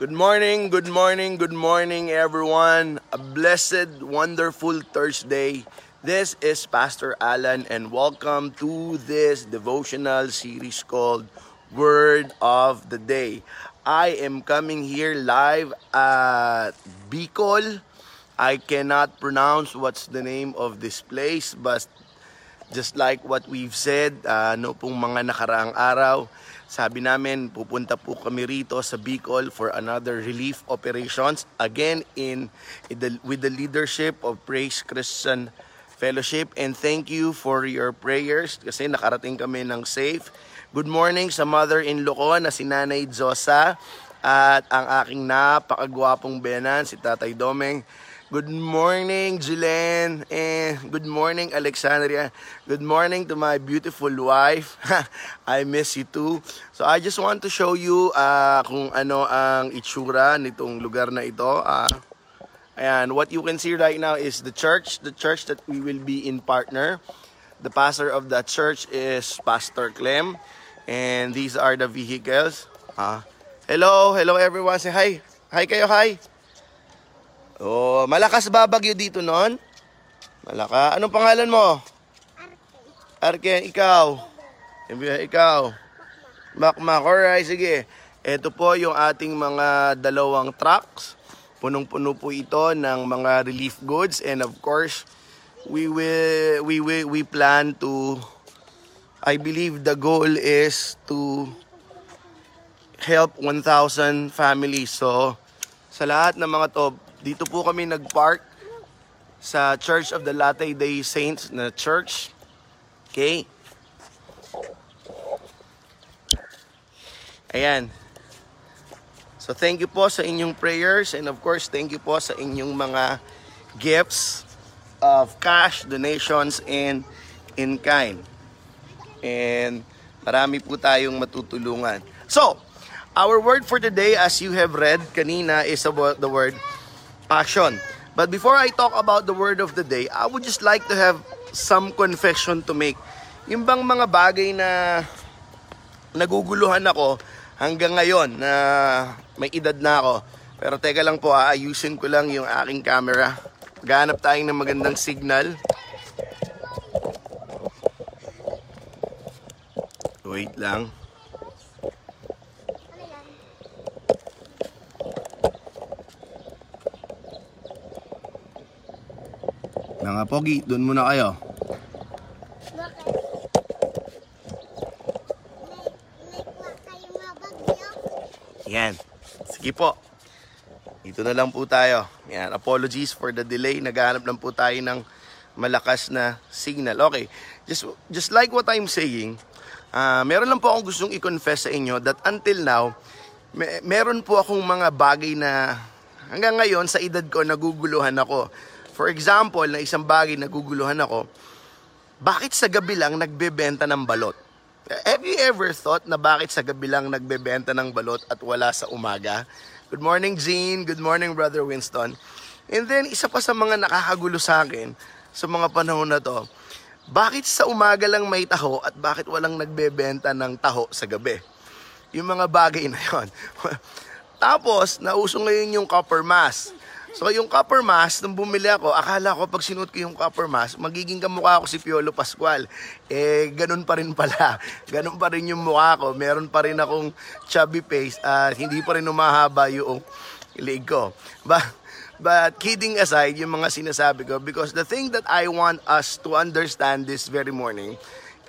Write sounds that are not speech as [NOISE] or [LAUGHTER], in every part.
Good morning, good morning, good morning, everyone. A blessed, wonderful Thursday. This is Pastor Alan, and welcome to this devotional series called Word of the Day. I am coming here live at Bicol. I cannot pronounce what's the name of this place, but just like what we've said, uh, no pong mga nakaraang araw, sabi namin, pupunta po kami rito sa Bicol for another relief operations. Again, in, in the, with the leadership of Praise Christian Fellowship. And thank you for your prayers kasi nakarating kami ng safe. Good morning sa mother-in-law ko na si Nanay Josa at ang aking napakagwapong benan, si Tatay Domeng. Good morning, Julen. And good morning, Alexandria. Good morning to my beautiful wife. [LAUGHS] I miss you too. So I just want to show you uh, kung ano ang itsura nitong lugar na ito. Uh, ayan, what you can see right now is the church. The church that we will be in partner. The pastor of that church is Pastor Clem. And these are the vehicles. Uh, hello, hello everyone. Say hi. Hi kayo, hi. Oh, malakas ba bagyo dito noon? Malaka. Anong pangalan mo? Arke. Arke, ikaw. Ikaw. Makmak. Alright, sige. Ito po yung ating mga dalawang trucks. Punong-puno po ito ng mga relief goods and of course, we will we will we plan to I believe the goal is to help 1,000 families. So, sa lahat ng mga to, dito po kami nag-park sa Church of the Latter Day Saints na church. Okay? Ayan. So thank you po sa inyong prayers and of course thank you po sa inyong mga gifts of cash, donations, and in kind. And marami po tayong matutulungan. So, our word for today as you have read kanina is about the word passion. But before I talk about the word of the day, I would just like to have some confession to make. Yung bang mga bagay na naguguluhan ako hanggang ngayon na may edad na ako. Pero teka lang po, aayusin ko lang yung aking camera. Ganap tayong ng magandang signal. Wait lang. Mga pogi, doon muna kayo. Yan. Sige po. Dito na lang po tayo. Yan. Apologies for the delay. Naghahanap lang po tayo ng malakas na signal. Okay. Just, just like what I'm saying, uh, meron lang po akong gustong i-confess sa inyo that until now, me- meron po akong mga bagay na hanggang ngayon sa edad ko naguguluhan ako. For example, na isang bagay naguguluhan ako, bakit sa gabi lang nagbebenta ng balot? Have you ever thought na bakit sa gabi lang nagbebenta ng balot at wala sa umaga? Good morning, Jean. Good morning, Brother Winston. And then, isa pa sa mga nakakagulo sa akin sa mga panahon na to, bakit sa umaga lang may taho at bakit walang nagbebenta ng taho sa gabi? Yung mga bagay na [LAUGHS] yon. Tapos, nauso ngayon yung copper mask. So yung copper mask, nung bumili ako, akala ko pag sinuot ko yung copper mask, magiging kamukha ako si Piolo Pascual. Eh, ganun pa rin pala. [LAUGHS] Ganun pa rin yung mukha ko. Meron pa rin akong chubby face at hindi pa rin umahaba yung leg ko. But, but kidding aside, yung mga sinasabi ko, because the thing that I want us to understand this very morning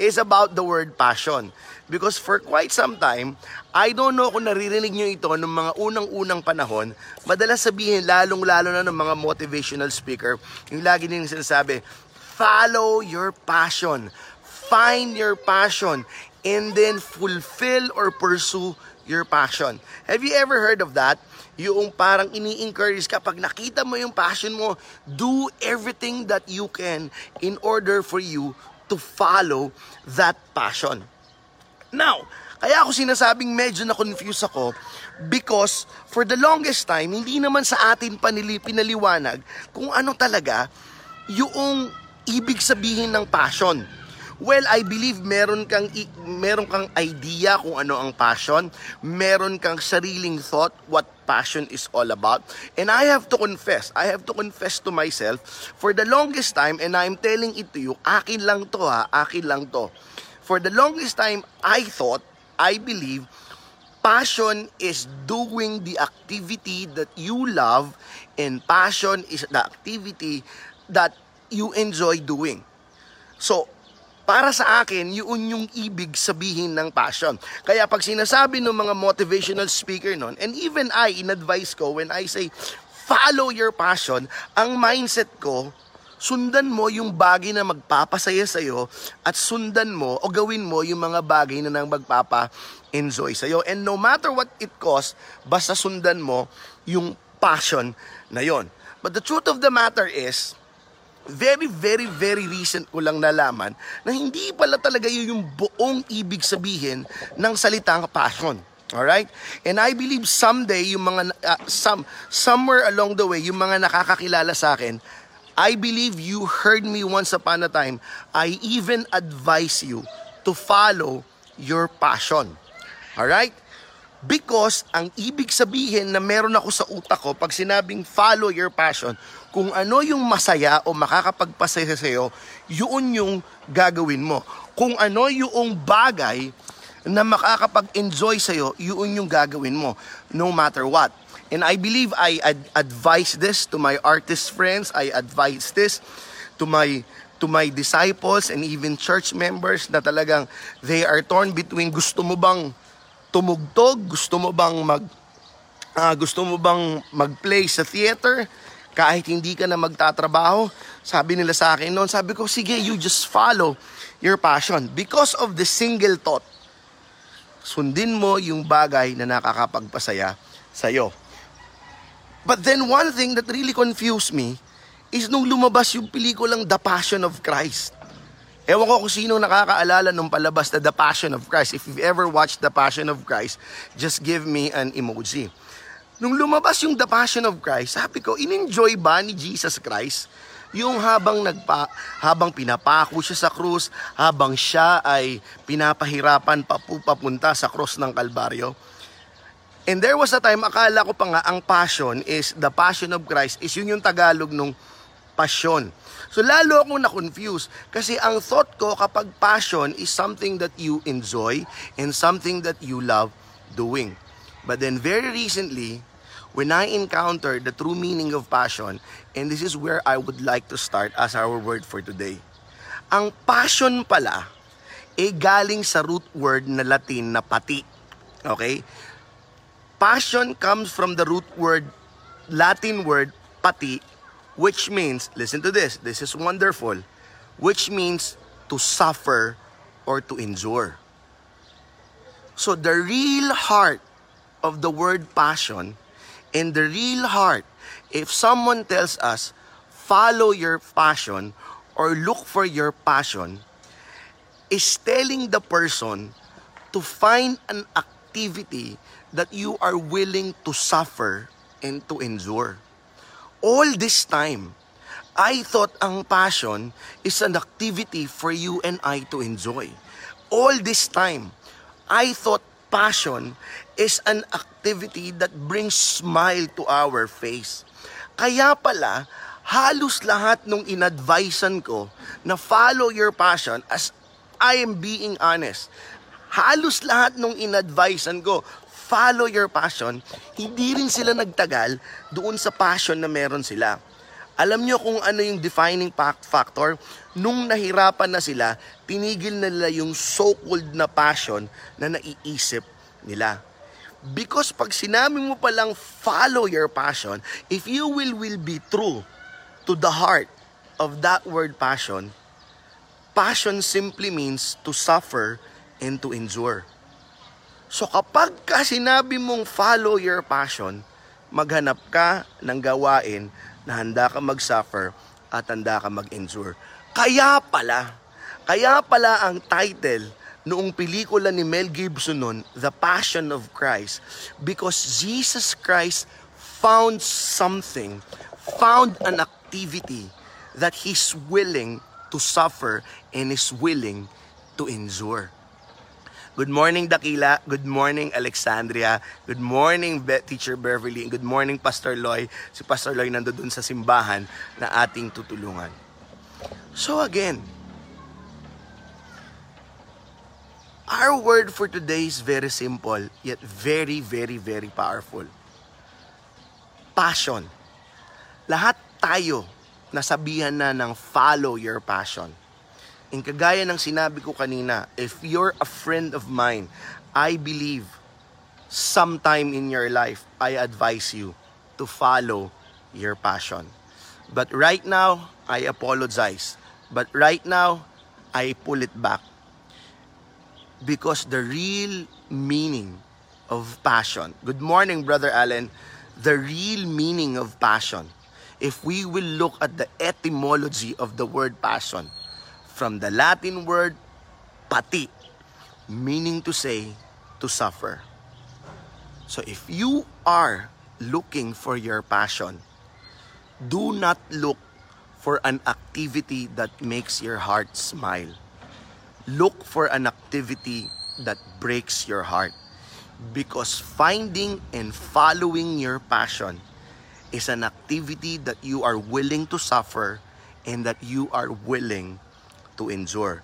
is about the word passion. Because for quite some time, I don't know kung naririnig nyo ito ng mga unang-unang panahon, madalas sabihin lalong-lalo na ng mga motivational speaker, yung lagi nilang sinasabi, follow your passion, find your passion, and then fulfill or pursue your passion. Have you ever heard of that? Yung parang ini-encourage ka, pag nakita mo yung passion mo, do everything that you can in order for you to follow that passion. Now, kaya ako sinasabing medyo na-confuse ako because for the longest time, hindi naman sa atin panili, pinaliwanag kung ano talaga yung ibig sabihin ng passion. Well, I believe meron kang meron kang idea kung ano ang passion, meron kang sariling thought what passion is all about. And I have to confess, I have to confess to myself for the longest time and I'm telling it to you, akin lang to ha, akin lang to. For the longest time, I thought, I believe passion is doing the activity that you love and passion is the activity that you enjoy doing. So, para sa akin, yun yung ibig sabihin ng passion. Kaya pag sinasabi ng mga motivational speaker nun, and even I, in advice ko, when I say, follow your passion, ang mindset ko, sundan mo yung bagay na magpapasaya sa'yo at sundan mo o gawin mo yung mga bagay na nang magpapa-enjoy sa'yo. And no matter what it costs, basta sundan mo yung passion na yon. But the truth of the matter is, very, very, very recent ko lang nalaman na hindi pala talaga yun yung buong ibig sabihin ng salitang passion. Alright? And I believe someday, yung mga, uh, some, somewhere along the way, yung mga nakakakilala sa akin, I believe you heard me once upon a time, I even advise you to follow your passion. Alright? Because ang ibig sabihin na meron ako sa utak ko pag sinabing follow your passion, kung ano yung masaya o makakapagpasaya sa'yo, yun yung gagawin mo. Kung ano yung bagay na makakapag-enjoy sa'yo, yun yung gagawin mo, no matter what. And I believe I ad- advise this to my artist friends, I advise this to my to my disciples and even church members na talagang they are torn between gusto mo bang tumugtog, gusto mo bang mag ah, gusto mo bang mag-play sa theater kahit hindi ka na magtatrabaho? Sabi nila sa akin noon, sabi ko, sige, you just follow your passion. Because of the single thought, sundin mo yung bagay na nakakapagpasaya sa'yo. But then one thing that really confused me is nung lumabas yung pelikulang The Passion of Christ. Ewan ko kung sino nakakaalala nung palabas na The Passion of Christ. If you've ever watched The Passion of Christ, just give me an emoji. Nung lumabas yung The Passion of Christ, sabi ko, in-enjoy ba ni Jesus Christ yung habang nagpa habang pinapako siya sa krus, habang siya ay pinapahirapan papu- papunta sa krus ng Kalbaryo? And there was a time, akala ko pa nga, ang passion is, the passion of Christ, is yun yung Tagalog nung passion. So lalo akong na-confuse kasi ang thought ko kapag passion is something that you enjoy and something that you love doing. But then very recently, when I encountered the true meaning of passion, and this is where I would like to start as our word for today. Ang passion pala, eh galing sa root word na Latin na pati. Okay? Passion comes from the root word, Latin word, pati, which means, listen to this, this is wonderful, which means to suffer or to endure. So the real heart of the word passion in the real heart, if someone tells us, follow your passion or look for your passion, is telling the person to find an activity that you are willing to suffer and to endure. All this time, I thought ang passion is an activity for you and I to enjoy. All this time, I thought passion is an activity that brings smile to our face. Kaya pala, halos lahat nung inadvisean ko na follow your passion as I am being honest. Halos lahat nung inadvisean ko, follow your passion, hindi rin sila nagtagal doon sa passion na meron sila. Alam nyo kung ano yung defining fact- factor? Nung nahirapan na sila, tinigil na nila yung so-called na passion na naiisip nila. Because pag sinabi mo palang follow your passion, if you will will be true to the heart of that word passion, passion simply means to suffer and to endure. So kapag ka sinabi mong follow your passion, maghanap ka ng gawain na handa ka mag-suffer at handa ka mag-endure. Kaya pala, kaya pala ang title noong pelikula ni Mel Gibson nun, The Passion of Christ, because Jesus Christ found something, found an activity that He's willing to suffer and is willing to endure. Good morning, Dakila. Good morning, Alexandria. Good morning, Be- Teacher Beverly. Good morning, Pastor Loy. Si Pastor Loy nandoon sa simbahan na ating tutulungan. So again, our word for today is very simple, yet very, very, very powerful. Passion. Lahat tayo nasabihan na ng follow your passion. In kagaya ng sinabi ko kanina, if you're a friend of mine, I believe sometime in your life, I advise you to follow your passion. But right now, I apologize. But right now, I pull it back. Because the real meaning of passion, good morning, Brother Allen, the real meaning of passion, if we will look at the etymology of the word passion, from the Latin word pati, meaning to say to suffer. So if you are looking for your passion, do not look for an activity that makes your heart smile. Look for an activity that breaks your heart. Because finding and following your passion is an activity that you are willing to suffer and that you are willing to endure.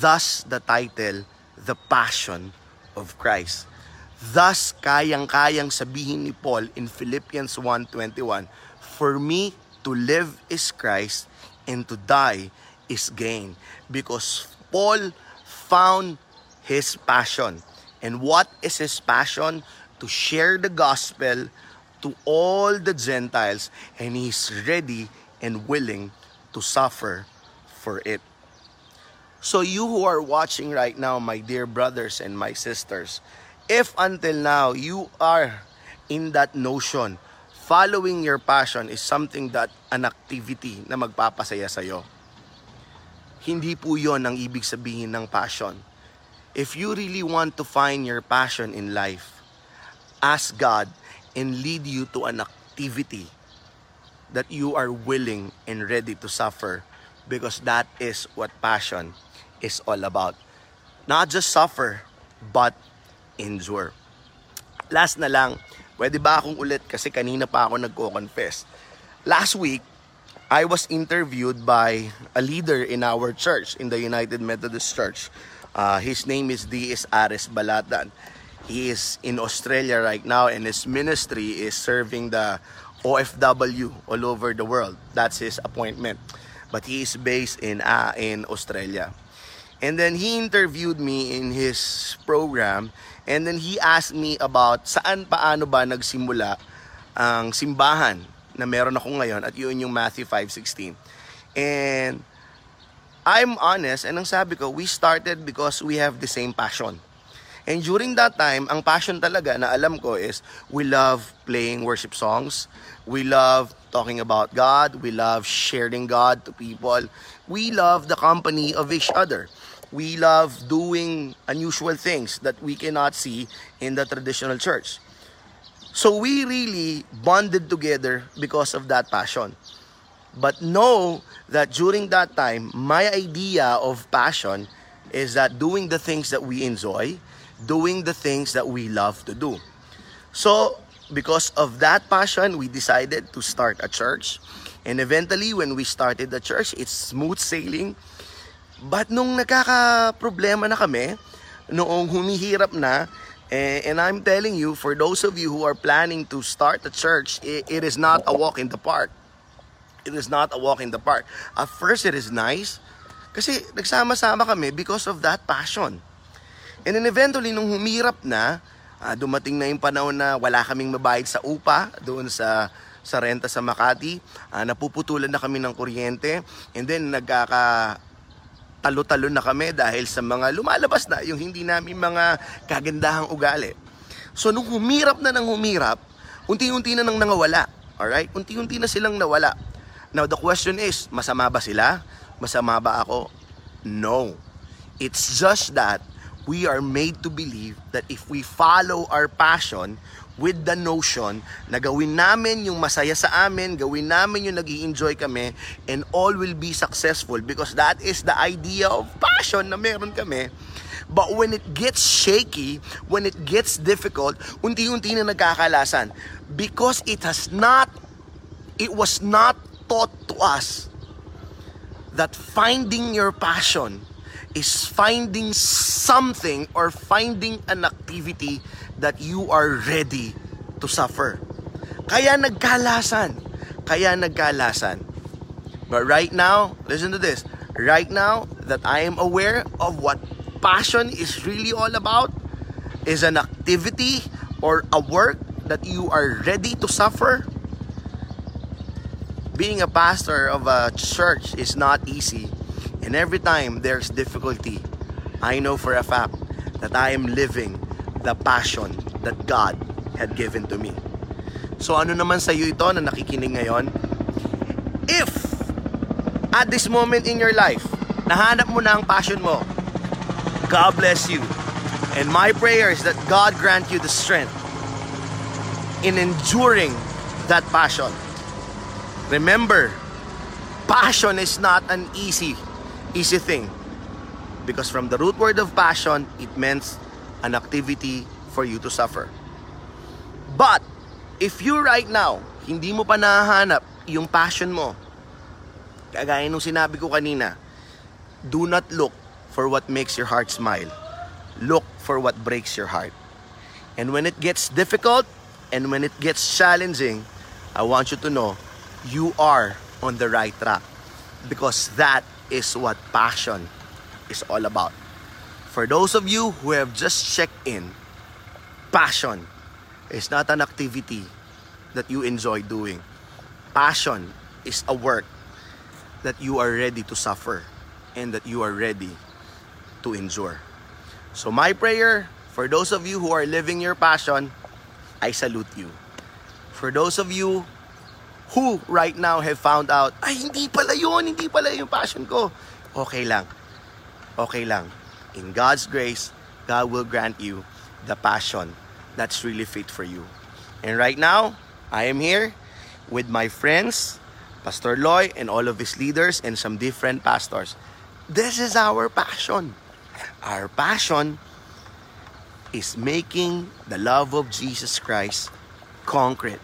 Thus the title, The Passion of Christ. Thus, kayang-kayang sabihin ni Paul in Philippians 1.21, For me to live is Christ and to die is gain. Because Paul found his passion. And what is his passion? To share the gospel to all the Gentiles and he's ready and willing to suffer for it. So you who are watching right now, my dear brothers and my sisters, if until now you are in that notion, following your passion is something that an activity na magpapasaya sa'yo. Hindi po yon ang ibig sabihin ng passion. If you really want to find your passion in life, ask God and lead you to an activity that you are willing and ready to suffer because that is what passion is all about. Not just suffer, but endure. Last na lang, pwede ba akong ulit kasi kanina pa ako nagko-confess. Last week, I was interviewed by a leader in our church, in the United Methodist Church. Uh, his name is D.S. Ares Balatan. He is in Australia right now and his ministry is serving the OFW all over the world. That's his appointment. But he is based in uh, in Australia. And then he interviewed me in his program and then he asked me about saan paano ba nagsimula ang simbahan na meron ako ngayon at yun yung Matthew 5.16. And I'm honest and ang sabi ko, we started because we have the same passion. And during that time, ang passion talaga na alam ko is we love playing worship songs. We love talking about God. We love sharing God to people. We love the company of each other. We love doing unusual things that we cannot see in the traditional church. So we really bonded together because of that passion. But know that during that time, my idea of passion is that doing the things that we enjoy, doing the things that we love to do. So, because of that passion, we decided to start a church. And eventually, when we started the church, it's smooth sailing. But nung nagkaka-problema na kami, noong humihirap na, eh, and I'm telling you, for those of you who are planning to start a church, it, it is not a walk in the park. It is not a walk in the park. At first, it is nice. Kasi nagsama-sama kami because of that passion. And then eventually, nung humirap na, ah, dumating na yung panahon na wala kaming mabayad sa upa doon sa sa renta sa Makati. Ah, napuputulan na kami ng kuryente. And then nagkaka talo-talo na kami dahil sa mga lumalabas na yung hindi namin mga kagandahang ugali. So nung humirap na ng humirap, unti-unti na nang nangawala. Alright? Unti-unti na silang nawala. Now the question is, masama ba sila? Masama ba ako? No. It's just that we are made to believe that if we follow our passion with the notion na gawin namin yung masaya sa amin, gawin namin yung nag enjoy kami, and all will be successful because that is the idea of passion na meron kami. But when it gets shaky, when it gets difficult, unti-unti na nagkakalasan. Because it has not, it was not taught to us that finding your passion is finding something or finding an activity that you are ready to suffer. Kaya nagkalasan. Kaya nagkalasan. But right now, listen to this. Right now that I am aware of what passion is really all about is an activity or a work that you are ready to suffer. Being a pastor of a church is not easy. And every time there's difficulty, I know for a fact that I am living the passion that God had given to me. So ano naman sa iyo ito na nakikinig ngayon? If at this moment in your life, nahanap mo na ang passion mo, God bless you. And my prayer is that God grant you the strength in enduring that passion. Remember, passion is not an easy, easy thing. Because from the root word of passion, it meant an activity for you to suffer. But, if you right now, hindi mo pa nahahanap yung passion mo, kagaya nung sinabi ko kanina, do not look for what makes your heart smile. Look for what breaks your heart. And when it gets difficult, and when it gets challenging, I want you to know you are on the right track. Because that is what passion is all about. For those of you who have just checked in, passion is not an activity that you enjoy doing. Passion is a work that you are ready to suffer and that you are ready to endure. So my prayer for those of you who are living your passion, I salute you. For those of you who right now have found out, ay hindi pala yun, hindi pala yung passion ko. Okay lang. Okay lang. In God's grace, God will grant you the passion that's really fit for you. And right now, I am here with my friends, Pastor Loy and all of his leaders and some different pastors. This is our passion. Our passion is making the love of Jesus Christ concrete.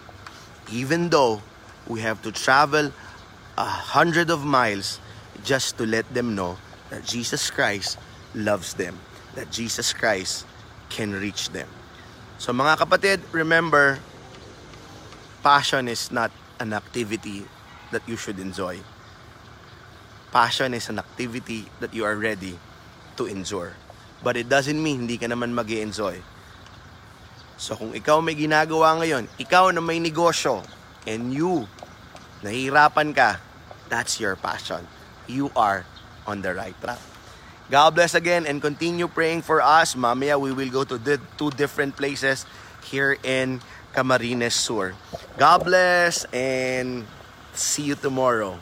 Even though we have to travel a hundred of miles just to let them know that Jesus Christ loves them, that Jesus Christ can reach them. So mga kapatid, remember, passion is not an activity that you should enjoy. Passion is an activity that you are ready to endure. But it doesn't mean hindi ka naman mag enjoy So kung ikaw may ginagawa ngayon, ikaw na may negosyo, and you, nahihirapan ka, that's your passion. You are on the right track. God bless again and continue praying for us. Mamaya we will go to the two different places here in Camarines Sur. God bless and see you tomorrow.